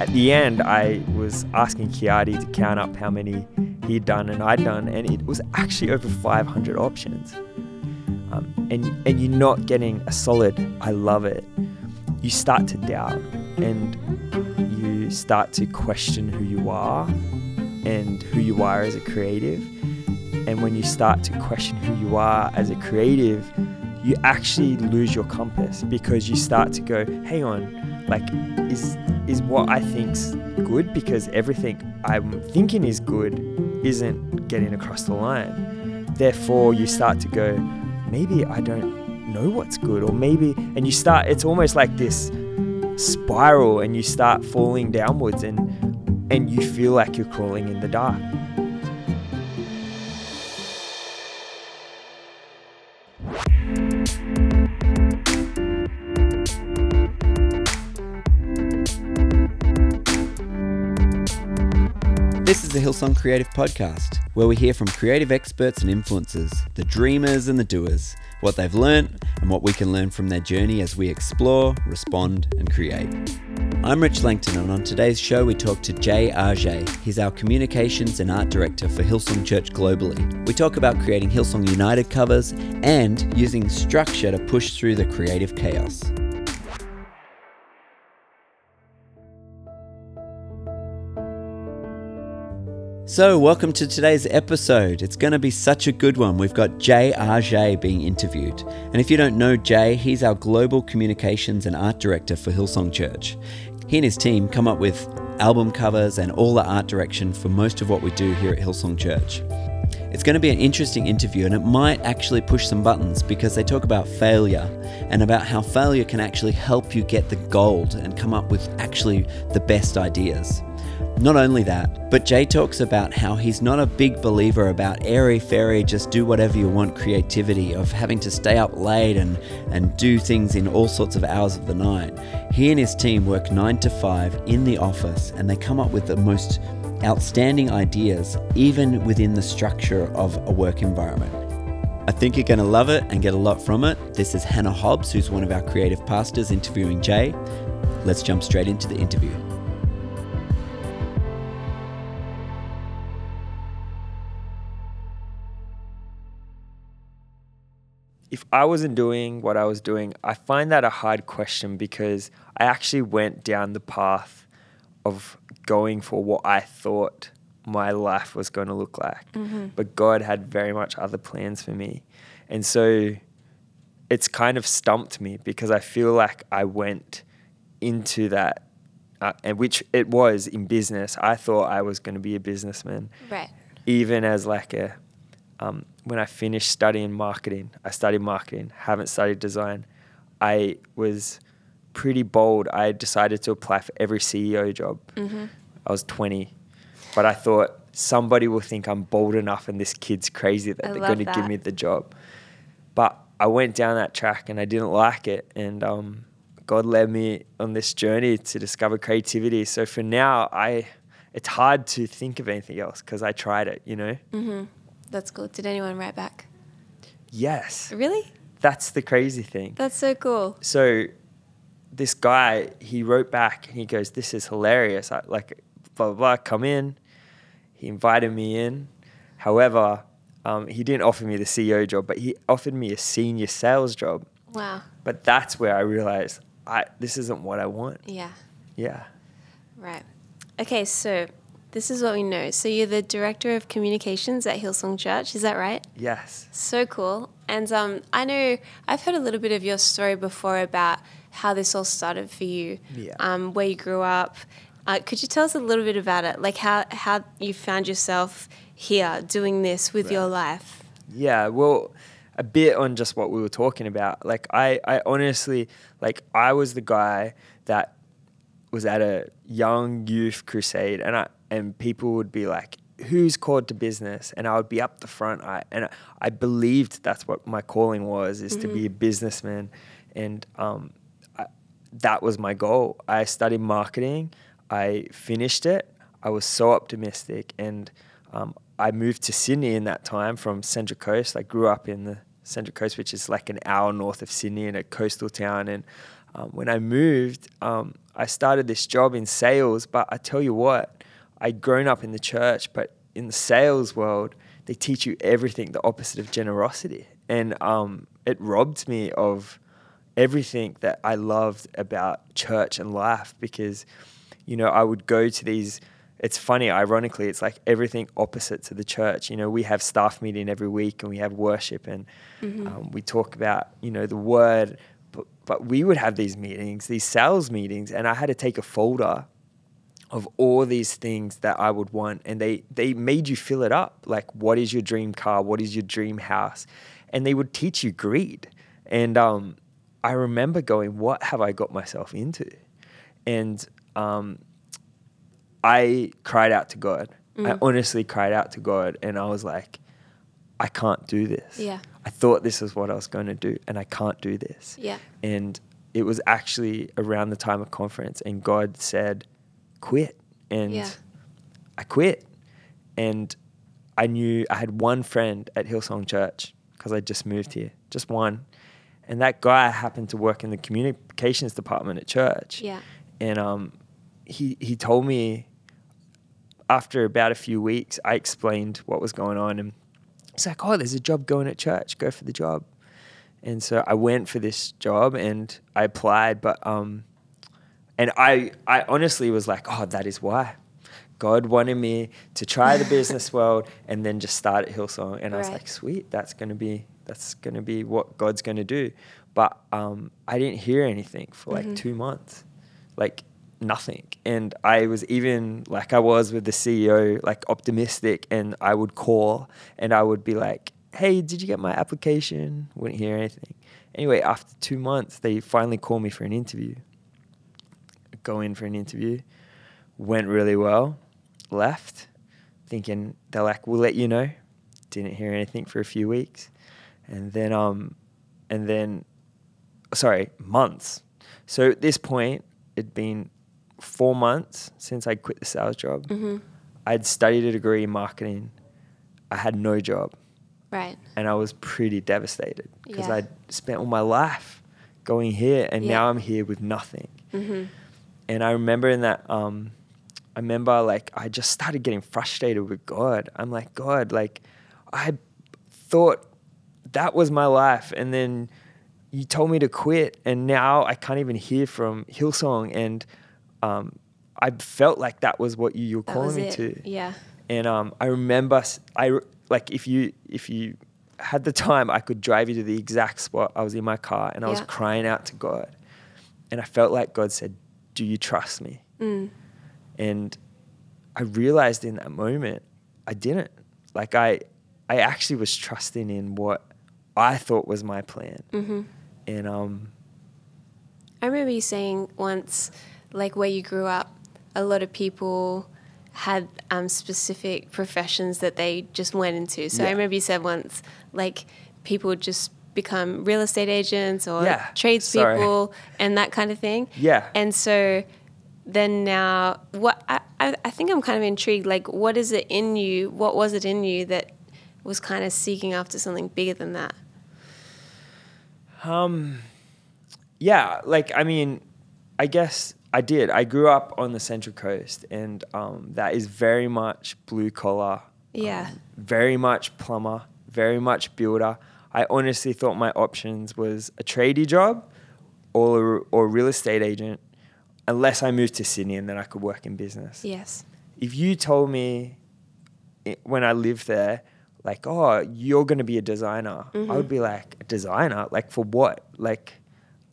at the end, I was asking Chiati to count up how many he'd done and I'd done, and it was actually over 500 options. Um, and and you're not getting a solid. I love it. You start to doubt, and you start to question who you are and who you are as a creative. And when you start to question who you are as a creative, you actually lose your compass because you start to go, hang on, like, is is what I think's good because everything I'm thinking is good isn't getting across the line. Therefore, you start to go, maybe I don't know what's good, or maybe, and you start, it's almost like this spiral, and you start falling downwards, and and you feel like you're crawling in the dark. Is the Hillsong Creative Podcast, where we hear from creative experts and influencers, the dreamers and the doers, what they've learnt and what we can learn from their journey as we explore, respond, and create. I'm Rich Langton, and on today's show, we talk to Jay Argaet. He's our communications and art director for Hillsong Church globally. We talk about creating Hillsong United covers and using structure to push through the creative chaos. So, welcome to today's episode. It's going to be such a good one. We've got Jay being interviewed. And if you don't know Jay, he's our global communications and art director for Hillsong Church. He and his team come up with album covers and all the art direction for most of what we do here at Hillsong Church. It's going to be an interesting interview and it might actually push some buttons because they talk about failure and about how failure can actually help you get the gold and come up with actually the best ideas. Not only that, but Jay talks about how he's not a big believer about airy fairy, just do whatever you want creativity, of having to stay up late and, and do things in all sorts of hours of the night. He and his team work 9 to 5 in the office and they come up with the most outstanding ideas, even within the structure of a work environment. I think you're going to love it and get a lot from it. This is Hannah Hobbs, who's one of our creative pastors, interviewing Jay. Let's jump straight into the interview. If I wasn't doing what I was doing, I find that a hard question because I actually went down the path of going for what I thought my life was going to look like. Mm-hmm. But God had very much other plans for me. And so it's kind of stumped me because I feel like I went into that, uh, and which it was in business. I thought I was going to be a businessman. Right. Even as like a um, when I finished studying marketing, I studied marketing, haven't studied design. I was pretty bold. I decided to apply for every CEO job. Mm-hmm. I was 20, but I thought somebody will think I'm bold enough and this kid's crazy that I they're going to give me the job. But I went down that track and I didn't like it. And um, God led me on this journey to discover creativity. So for now, I it's hard to think of anything else because I tried it, you know? Mm-hmm. That's cool. Did anyone write back? Yes. Really? That's the crazy thing. That's so cool. So this guy, he wrote back and he goes, This is hilarious. I, like, blah, blah, blah, come in. He invited me in. However, um, he didn't offer me the CEO job, but he offered me a senior sales job. Wow. But that's where I realized I, this isn't what I want. Yeah. Yeah. Right. Okay, so this is what we know. So you're the director of communications at Hillsong Church, is that right? Yes. So cool. And um, I know I've heard a little bit of your story before about how this all started for you, yeah. um, where you grew up. Uh, could you tell us a little bit about it, like how how you found yourself here doing this with right. your life? Yeah. Well a bit on just what we were talking about. Like I, I honestly like I was the guy that was at a young youth crusade and I and people would be like, "Who's called to business?" And I would be up the front. I and I believed that's what my calling was, is mm-hmm. to be a mm-hmm. businessman, and um, I, that was my goal. I studied marketing. I finished it. I was so optimistic, and um, I moved to Sydney in that time from Central Coast. I grew up in the Central Coast, which is like an hour north of Sydney in a coastal town, and um, when I moved, um, I started this job in sales. But I tell you what, I'd grown up in the church, but in the sales world, they teach you everything the opposite of generosity, and um, it robbed me of everything that I loved about church and life because, you know, I would go to these. It's funny, ironically, it's like everything opposite to the church. You know, we have staff meeting every week and we have worship and um, we talk about, you know, the word. But, but we would have these meetings, these sales meetings, and I had to take a folder of all these things that I would want, and they they made you fill it up. Like, what is your dream car? What is your dream house? And they would teach you greed. And um, I remember going, "What have I got myself into?" And um, I cried out to God. I honestly cried out to God, and I was like, "I can't do this." Yeah. I thought this is what I was going to do, and I can't do this. Yeah. And it was actually around the time of conference, and God said, "Quit." And Yeah. I quit. And I knew I had one friend at Hillsong Church because I just moved here, just one. And that guy happened to work in the communications department at church. Yeah. And um, he he told me after about a few weeks, I explained what was going on, and he's like, "Oh, there's a job going at church. Go for the job." And so I went for this job and I applied, but um, and I I honestly was like, "Oh, that is why." God wanted me to try the business world and then just start at Hillsong, and I was like, "Sweet, that's gonna be that's gonna be what God's gonna do." But um, I didn't hear anything for like two months, like nothing. And I was even like I was with the CEO, like optimistic, and I would call and I would be like, "Hey, did you get my application?" Wouldn't hear anything. Anyway, after two months, they finally called me for an interview. Go in for an interview, went really well, left, thinking they're like, "We'll let you know." Didn't hear anything for a few weeks, and then um, and then, sorry, months. So at this point, it'd been four months since I quit the sales job. Mm-hmm. I'd studied a degree in marketing. I had no job, Right. and I was pretty devastated because Yeah. I'd spent all my life going here, and Yeah. now I'm here with nothing. Mm-hmm. And I remember in that, um, I remember like I just started getting frustrated with God. I'm like, God, like I thought that was my life, and then you told me to quit, and now I can't even hear from Hillsong, and um, I felt like that was what you were That calling me it. to. Yeah. And um, I remember, I like if you if you had the time, I could drive you to the exact spot. I was in my car and I was crying out to God, and I felt like God said, "Do you trust me?" Mm. And I realized in that moment, I didn't. Like I, I actually was trusting in what I thought was my plan, Mm-hmm. and um, I remember you saying once, like where you grew up, a lot of people had um, specific professions that they just went into. So I remember you said once, like people would just become real estate agents or Yeah, tradespeople and that kind of thing. Yeah. And so then now, what I, I, think I'm kind of intrigued. Like, what is it in you? What was it in you that was kind of seeking after something bigger than that? Um, yeah, like I mean, I guess I did. I grew up on the Central Coast, and um, that is very much blue collar. Yeah. um, very much plumber, very much builder. I honestly thought my options was a tradie job or or real estate agent, unless I moved to Sydney and then I could work in business. Yes. If you told me i- when I lived there, like, oh, you're going to be a designer, I would be like, a designer? Like for what? Like,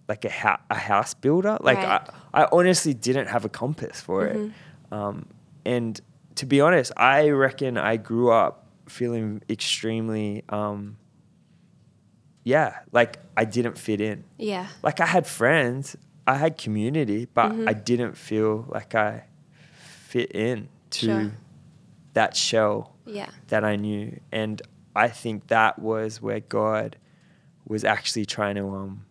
like a, ha- a house builder? Like Right. I, I honestly didn't have a compass for it. Um, and to be honest, I reckon I grew up feeling extremely, um, yeah, like I didn't fit in. Yeah. Like I had friends, I had community, but Mm-hmm. I didn't feel like I fit in to Sure. that shell Yeah. that I knew. And I think that was where God was actually trying to um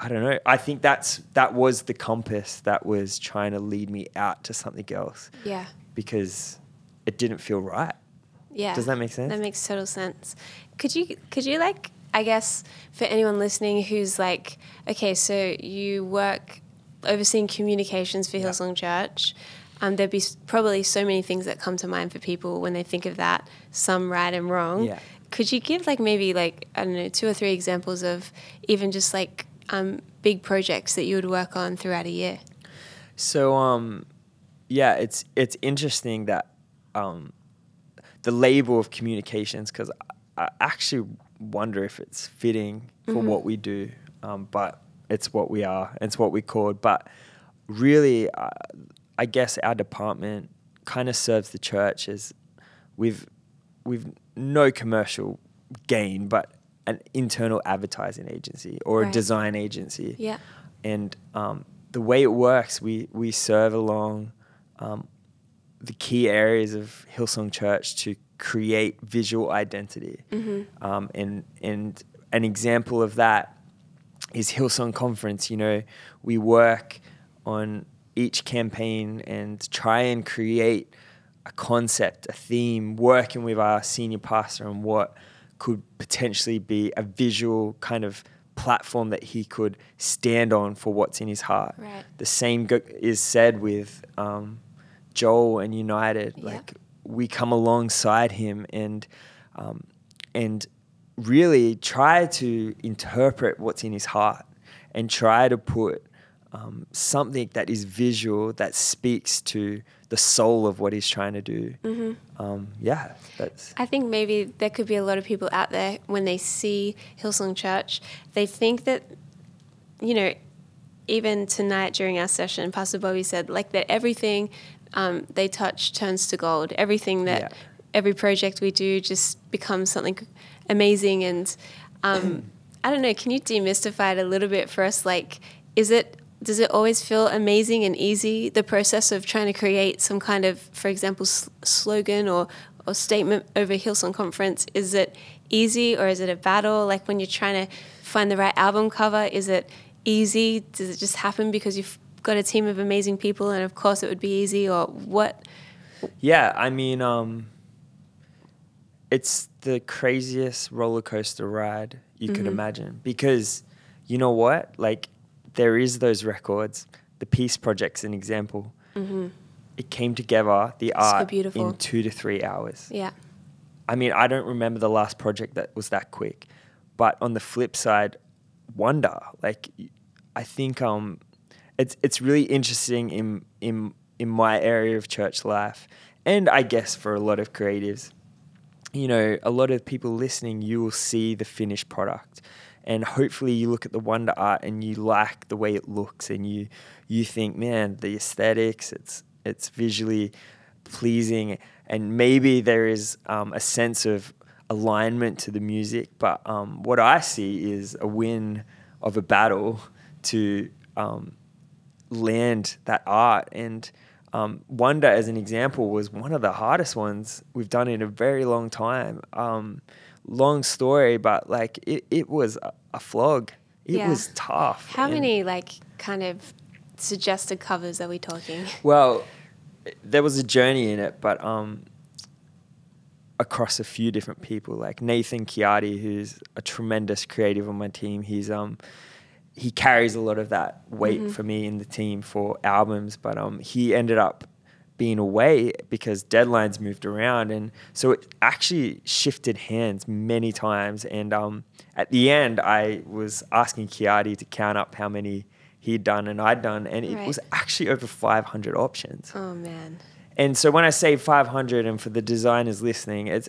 I don't know. I think that's that was the compass that was trying to lead me out to something else Yeah. because it didn't feel right. Yeah. Does that make sense? That makes total sense. Could you could you like I guess for anyone listening who's like, okay, so you work overseeing communications for Hillsong Church. Um, there'd be probably so many things that come to mind for people when they think of that, some right and wrong. Yeah. Could you give like maybe like I don't know two or three examples of even just like um, big projects that you would work on throughout a year? So um, yeah, it's it's interesting that um, the label of communications because I, I actually wonder if it's fitting for what we do, um, but it's what we are. It's what we called. But really, uh, I guess our department kind of serves the church as we've we've no commercial gain, but an internal advertising agency or a design agency Yeah. and um, the way it works, we we serve along um, the key areas of Hillsong Church to create visual identity, um, and and an example of that is Hillsong Conference. You know, we work on each campaign and try and create a concept, a theme, working with our senior pastor on what could potentially be a visual kind of platform that he could stand on for what's in his heart. Right. The same go- is said with um, Joel and United. Yep. Like we come alongside him and um, and really try to interpret what's in his heart and try to put um, something that is visual that speaks to the soul of what he's trying to do. Um, yeah, that's I think maybe there could be a lot of people out there when they see Hillsong Church, they think that, you know, even tonight during our session, Pastor Bobbie said like that everything um, they touch turns to gold. Everything that Yeah. every project we do just becomes something amazing. And um, I don't know, can you demystify it a little bit for us? Like, is it does it always feel amazing and easy the process of trying to create some kind of, for example, slogan or or statement over Hillsong Conference? Is it easy or is it a battle? Like when you're trying to find the right album cover, is it easy? Does it just happen because you've got a team of amazing people and of course it would be easy or what? Yeah, I mean, um, it's the craziest roller coaster ride you could imagine because you know what? Like, there is those records. The Peace Project's an example. It came together, the art, beautiful. in two to three hours. Yeah. I mean, I don't remember the last project that was that quick. But on the flip side, wonder. Like, I think um, it's it's really interesting in in in my area of church life, and I guess for a lot of creatives. You know, a lot of people listening, you will see the finished product, and hopefully you look at the wonder art and you like the way it looks, and you you think, man, the aesthetics, it's it's visually pleasing, and maybe there is um, a sense of alignment to the music. But um, what I see is a win of a battle to um, land that art. And um, Wonder, as an example, was one of the hardest ones we've done in a very long time. Um, long story, but like it, it was a, a flog. It Yeah. was tough. How And- many like kind of suggested covers are we talking? Well, there was a journey in it, but um, across a few different people, like Nathan Chiati, who's a tremendous creative on my team. He's um, he carries a lot of that weight for me in the team for albums, but um, he ended up being away because deadlines moved around, and so it actually shifted hands many times. And um, at the end, I was asking Chiati to count up how many he'd done and I'd done, and it Right. was actually over 500 options. Oh man. And so when I say 500, and for the designers listening, it's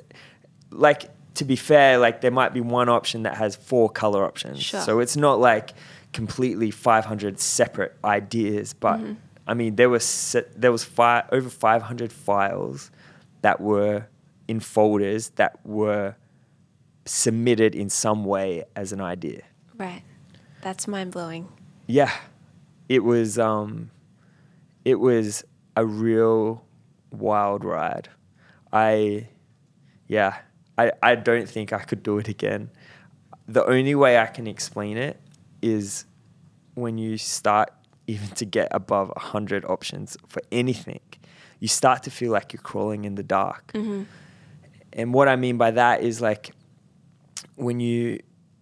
like to be fair, like there might be one option that has four color options. Sure. So it's not like completely 500 separate ideas, but Mm-hmm. I mean there was there was fi- over 500 files that were in folders that were submitted in some way as an idea. Right. That's mind blowing. Yeah, it was um, it was a real wild ride. I, yeah, I I don't think I could do it again. The only way I can explain it is when you start even to get above a hundred options for anything, you start to feel like you're crawling in the dark. Mm-hmm. And what I mean by that is like when you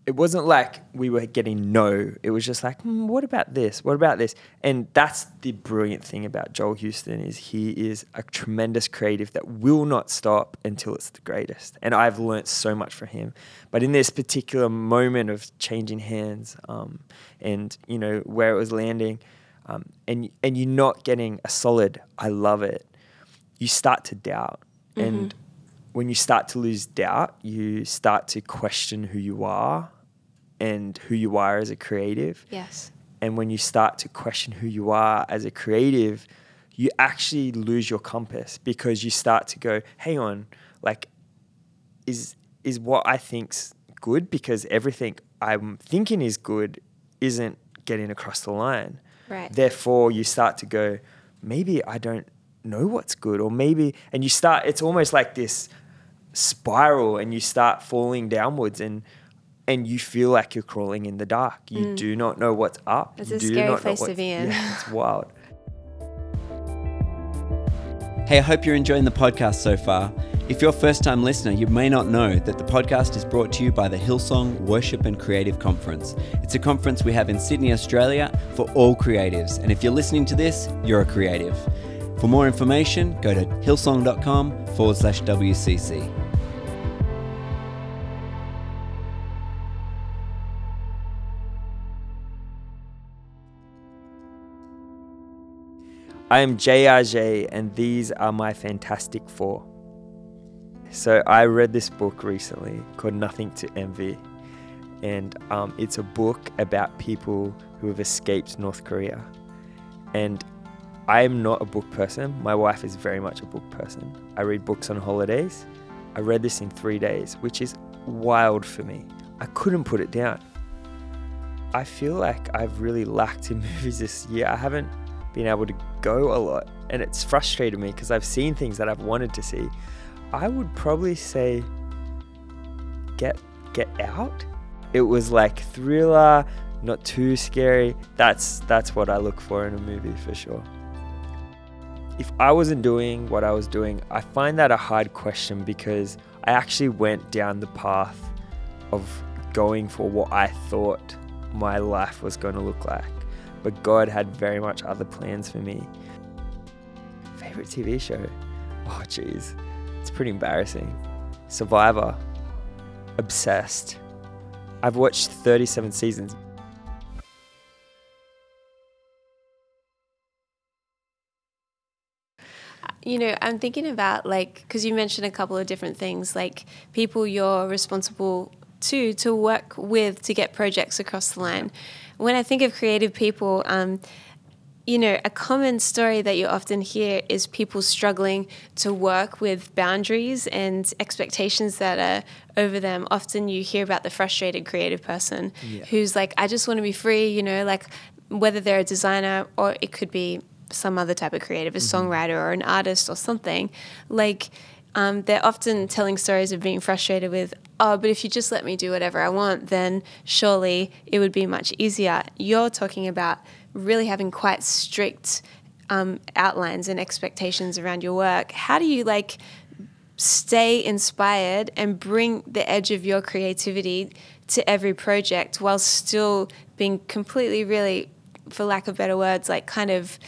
it wasn't like we were getting no. It was just like, hmm, what about this? What about this? And that's the brilliant thing about Joel Houston is he is a tremendous creative that will not stop until it's the greatest. And I've learnt so much from him. But in this particular moment of changing hands, um, and you know where it was landing, um, and and you're not getting a solid. I love it. You start to doubt, and when you start to lose doubt, you start to question who you are and who you are as a creative. Yes. And when you start to question who you are as a creative, you actually lose your compass because you start to go, hang on, like, is is what I think's good because everything I'm thinking is good isn't getting across the line. Right. Therefore, you start to go, maybe I don't know what's good, or maybe, and you start. It's almost like this spiral, and you start falling downwards, and and you feel like you're crawling in the dark. You mm. do not know what's up. It's you a do scary not know place to be in. Yeah, it's wild. Hey, I hope you're enjoying the podcast so far. If you're a first time listener, you may not know that the podcast is brought to you by the Hillsong Worship and Creative Conference. It's a conference we have in Sydney, Australia for all creatives. And if you're listening to this, you're a creative. For more information, go to hillsong.com forward slash WCC. I am Jay Argaet, and these are my Fantastic Four. So I read this book recently called Nothing to Envy, and um, it's a book about people who have escaped North Korea. And I am not a book person. My wife is very much a book person. I read books on holidays. I read this in three days, which is wild for me. I couldn't put it down. I feel like I've really lacked in movies this year. I haven't been able to go a lot, and it's frustrated me because I've seen things that I've wanted to see. I would probably say Get Get Out. It was like thriller, not too scary. That's that's what I look for in a movie for sure. If I wasn't doing what I was doing, I find that a hard question because I actually went down the path of going for what I thought my life was going to look like. But God had very much other plans for me. Favorite TV show? Oh, jeez. It's pretty embarrassing. Survivor. Obsessed. I've watched 37 seasons. You know, I'm thinking about like, because you mentioned a couple of different things, like people you're responsible to to work with to get projects across the line. When I think of creative people, um, you know, a common story that you often hear is people struggling to work with boundaries and expectations that are over them. Often you hear about the frustrated creative person Yeah. who's like, I just want to be free, you know, like whether they're a designer or it could be some other type of creative, a songwriter or an artist or something. Like, um, they're often telling stories of being frustrated with, oh, but if you just let me do whatever I want, then surely it would be much easier. You're talking about really having quite strict um, outlines and expectations around your work. How do you like stay inspired and bring the edge of your creativity to every project while still being completely, really, for lack of better words, like kind of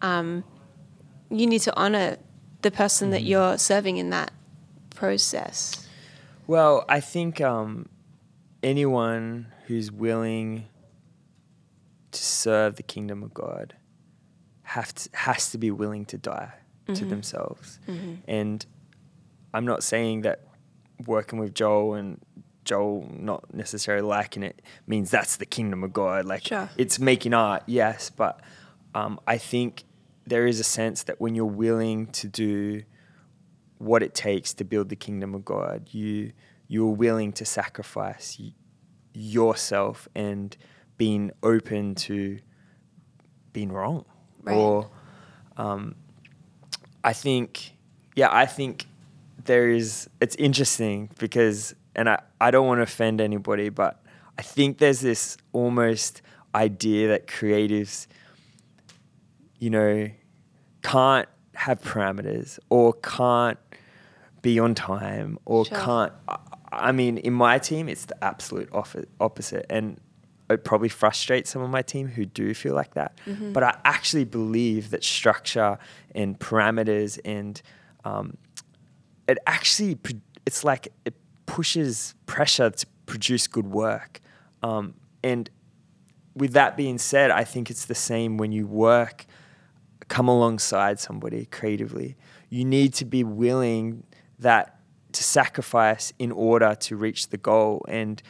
um, you need to honor the person that you're serving in that process. Well, I think um, anyone who's willing to serve the kingdom of God have to, has to be willing to die to themselves. And I'm not saying that working with Joel and Joel not necessarily liking it means that's the kingdom of God. Like Sure. it's making art, yes, but um, I think there is a sense that when you're willing to do what it takes to build the kingdom of God, you you're willing to sacrifice yourself and being open to being wrong, Right. or um, I think, yeah, I think there is. It's interesting because, and I I don't want to offend anybody, but I think there's this almost idea that creatives, you know, can't have parameters or can't be on time or Sure. can't. I, I mean, in my team, it's the absolute oppo- opposite, and it probably frustrates some of my team who do feel like that. Mm-hmm. But I actually believe that structure and parameters and um, it actually it's like it pushes pressure to produce good work. Um, and with that being said, I think it's the same when you work, come alongside somebody creatively. You need to be willing that to sacrifice in order to reach the goal. And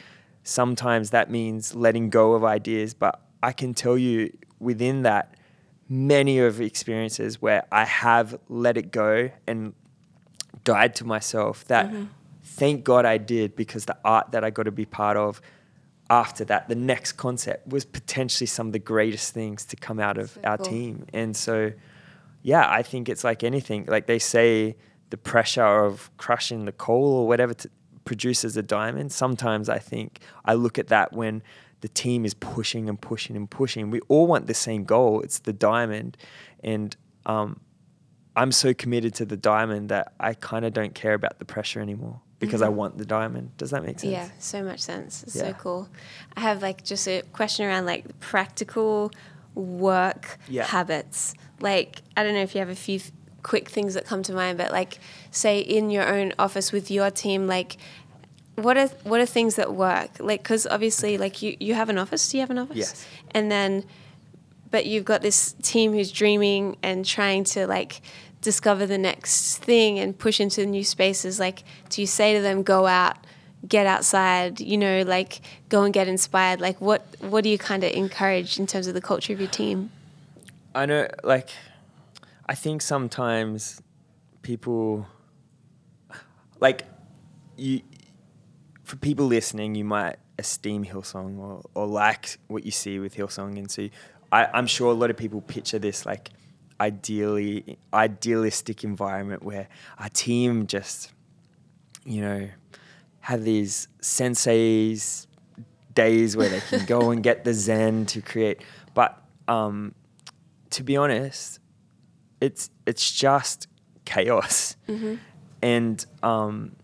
sometimes that means letting go of ideas. But I can tell you within that, many of experiences where I have let it go and died to myself that mm-hmm. thank God I did because the art that I got to be part of after that, the next concept was potentially some of the greatest things to come out of So our cool. team. And so, yeah, I think it's like anything. Like they say, the pressure of crushing the coal or whatever to, produces a diamond. Sometimes I think I look at that when the team is pushing and pushing and pushing. We all want the same goal. It's the diamond, and um, I'm so committed to the diamond that I kind of don't care about the pressure anymore because I want the diamond. Does that make sense? Mm-hmm. Yeah, so much sense. It's Yeah. so cool. I have like just a question around like practical work Yeah. habits. Like, I don't know if you have a few th- quick things that come to mind, but like, say in your own office with your team, like, what are what are things that work? Like, because obviously, like you you have an office. Do you have an office? Yes. And then, but you've got this team who's dreaming and trying to like discover the next thing and push into new spaces. Like, do you say to them, go out, get outside? You know, like go and get inspired. Like, what what do you kind of encourage in terms of the culture of your team? I know, like, I think sometimes people, like, you, for people listening, you might esteem Hillsong or, or like what you see with Hillsong. And so I, I'm sure a lot of people picture this, like, ideally, idealistic environment where our team just, you know, have these senseis days where they can go and get the zen to create. But um, to be honest, it's it's just chaos, and um,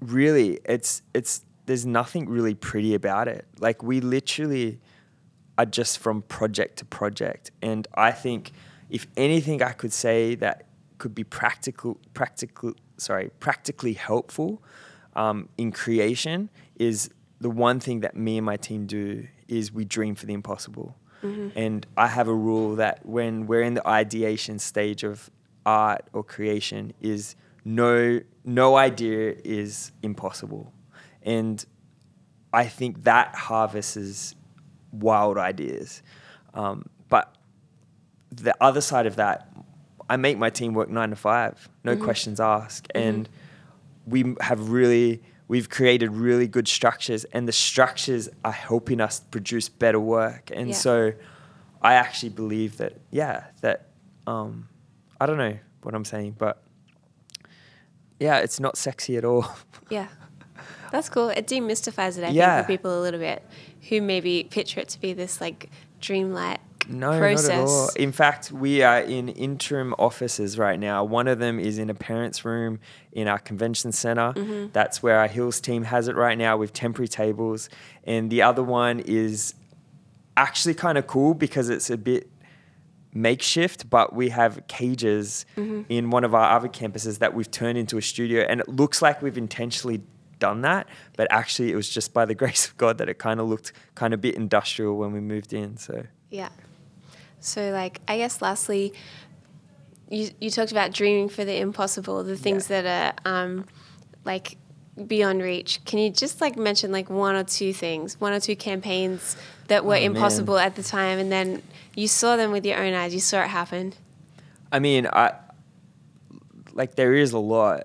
really, it's it's there's nothing really pretty about it. Like we literally are just from project to project, and I think if anything I could say that could be practical, practical, sorry, practically helpful um, in creation is the one thing that me and my team do is we dream for the impossible. And I have a rule that when we're in the ideation stage of art or creation is no no idea is impossible. And I think that harvests wild ideas. Um, but the other side of that, I make my team work nine to five, no questions asked, and we have really we've created really good structures, and the structures are helping us produce better work. And Yeah. so, I actually believe that yeah, that um, I don't know what I'm saying, but yeah, it's not sexy at all. Yeah. That's cool. It demystifies it, I Yeah. think, for people a little bit who maybe picture it to be this like dreamlike No, process. not at all. In fact, we are in interim offices right now. One of them is in a parents' room in our convention center. Mm-hmm. That's where our Hills team has it right now with temporary tables. And the other one is actually kind of cool because it's a bit makeshift, but we have cages Mm-hmm. in one of our other campuses that we've turned into a studio. And it looks like we've intentionally done that, but actually it was just by the grace of God that it kind of looked kind of a bit industrial when we moved in. So. Yeah. So, like, I guess lastly, you, you talked about dreaming for the impossible, the things Yeah. that are um, like beyond reach. Can you just like mention like one or two things, one or two campaigns that were Oh, man. impossible at the time, and then you saw them with your own eyes, you saw it happen? I mean, I like there is a lot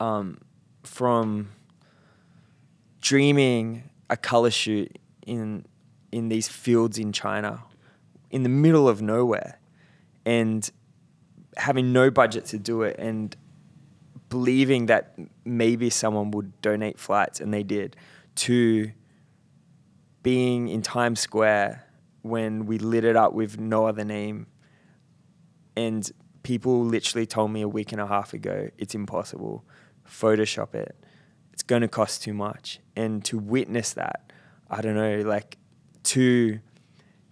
um, from dreaming a color shoot in in these fields in China, in the middle of nowhere, and having no budget to do it, and believing that maybe someone would donate flights, and they did, to being in Times Square when we lit it up with no other name. And people literally told me a week and a half ago it's impossible. Photoshop it. It's going to cost too much. And to witness that, I don't know, like to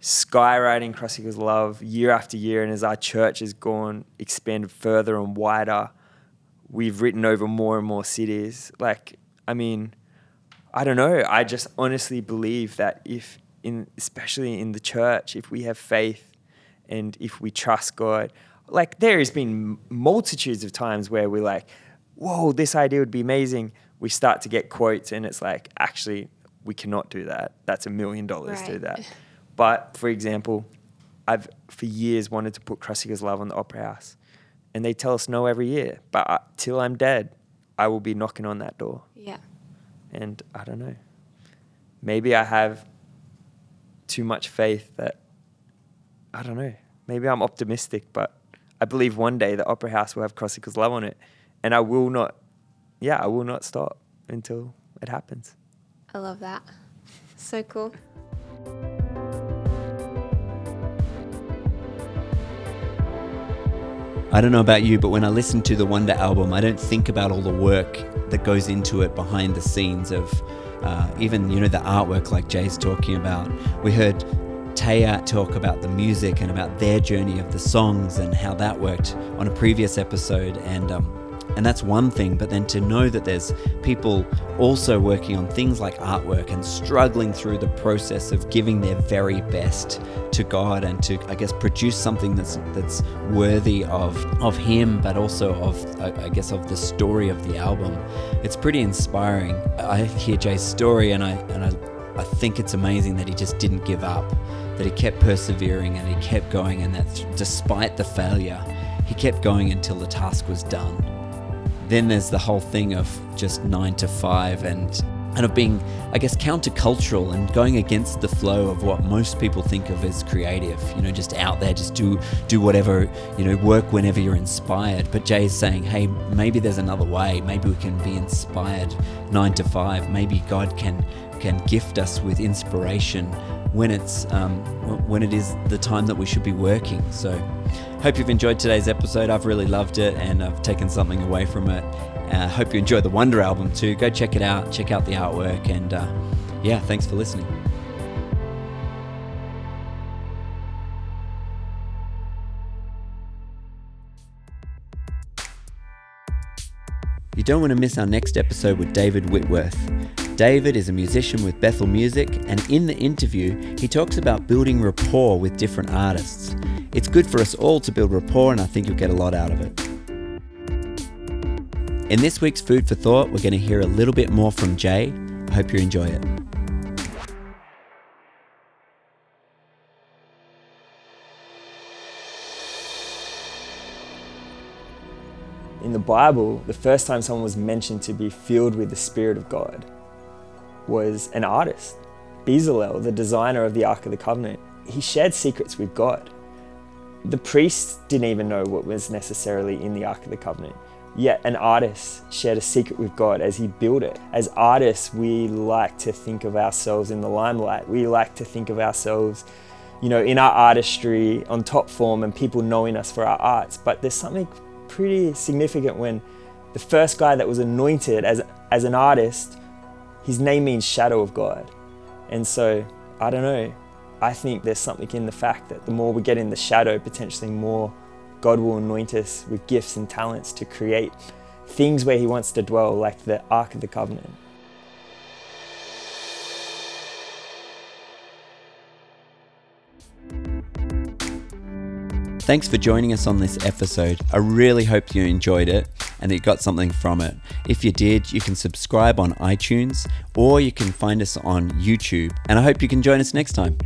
skywriting Cross Equals Love year after year, and as our church has gone expanded further and wider, we've written over more and more cities. Like, I mean, I don't know. I just honestly believe that if in especially in the church, if we have faith and if we trust God, like there has been multitudes of times where we're like, whoa, this idea would be amazing. We start to get quotes and it's like, actually, we cannot do that. That's a million dollars to do that. But for example, I've for years wanted to put Cross Love on the Opera House. And they tell us no every year. But uh, till I'm dead, I will be knocking on that door. Yeah. And I don't know. Maybe I have too much faith that I don't know. Maybe I'm optimistic, but I believe one day the Opera House will have Cross Love on it. And I will not, yeah, I will not stop until it happens. I love that. So cool. I don't know about you, but when I listen to the Wonder album, I don't think about all the work that goes into it behind the scenes of uh, even, you know, the artwork like Jay's talking about. We heard Taya talk about the music and about their journey of the songs and how that worked on a previous episode. And um, and that's one thing, but then to know that there's people also working on things like artwork and struggling through the process of giving their very best to God and to, I guess, produce something that's that's worthy of of Him, but also of, I guess, of the story of the album. It's pretty inspiring. I hear Jay's story, and I and I, I think it's amazing that he just didn't give up, that he kept persevering and he kept going, and that despite the failure, he kept going until the task was done then there's the whole thing of just nine to five and and of being, I guess, countercultural and going against the flow of what most people think of as creative. You know, just out there, just do do whatever. You know, work whenever you're inspired. But Jay is saying, hey, maybe there's another way. Maybe we can be inspired nine to five. Maybe God can can gift us with inspiration when it's um, when it is the time that we should be working. So, hope you've enjoyed today's episode. I've really loved it, and I've taken something away from it. Uh, hope you enjoy the Wonder album too. Go check it out. Check out the artwork, and uh, yeah, thanks for listening. You don't want to miss our next episode with David Whitworth. David is a musician with Bethel Music, and in the interview, he talks about building rapport with different artists. It's good for us all to build rapport, and I think you'll get a lot out of it. In this week's Food for Thought, we're going to hear a little bit more from Jay. I hope you enjoy it. In the Bible, the first time someone was mentioned to be filled with the Spirit of God was an artist, Bezalel, the designer of the Ark of the Covenant. He shared secrets with God. The priests didn't even know what was necessarily in the Ark of the Covenant. Yet an artist shared a secret with God as he built it. As artists, we like to think of ourselves in the limelight. We like to think of ourselves, you know, in our artistry on top form and people knowing us for our arts. But there's something pretty significant when the first guy that was anointed as, as an artist his name means shadow of God. And so, I don't know, I think there's something in the fact that the more we get in the shadow, potentially more God will anoint us with gifts and talents to create things where He wants to dwell, like the Ark of the Covenant. Thanks for joining us on this episode. I really hope you enjoyed it and that you got something from it. If you did, you can subscribe on iTunes or you can find us on YouTube. And I hope you can join us next time.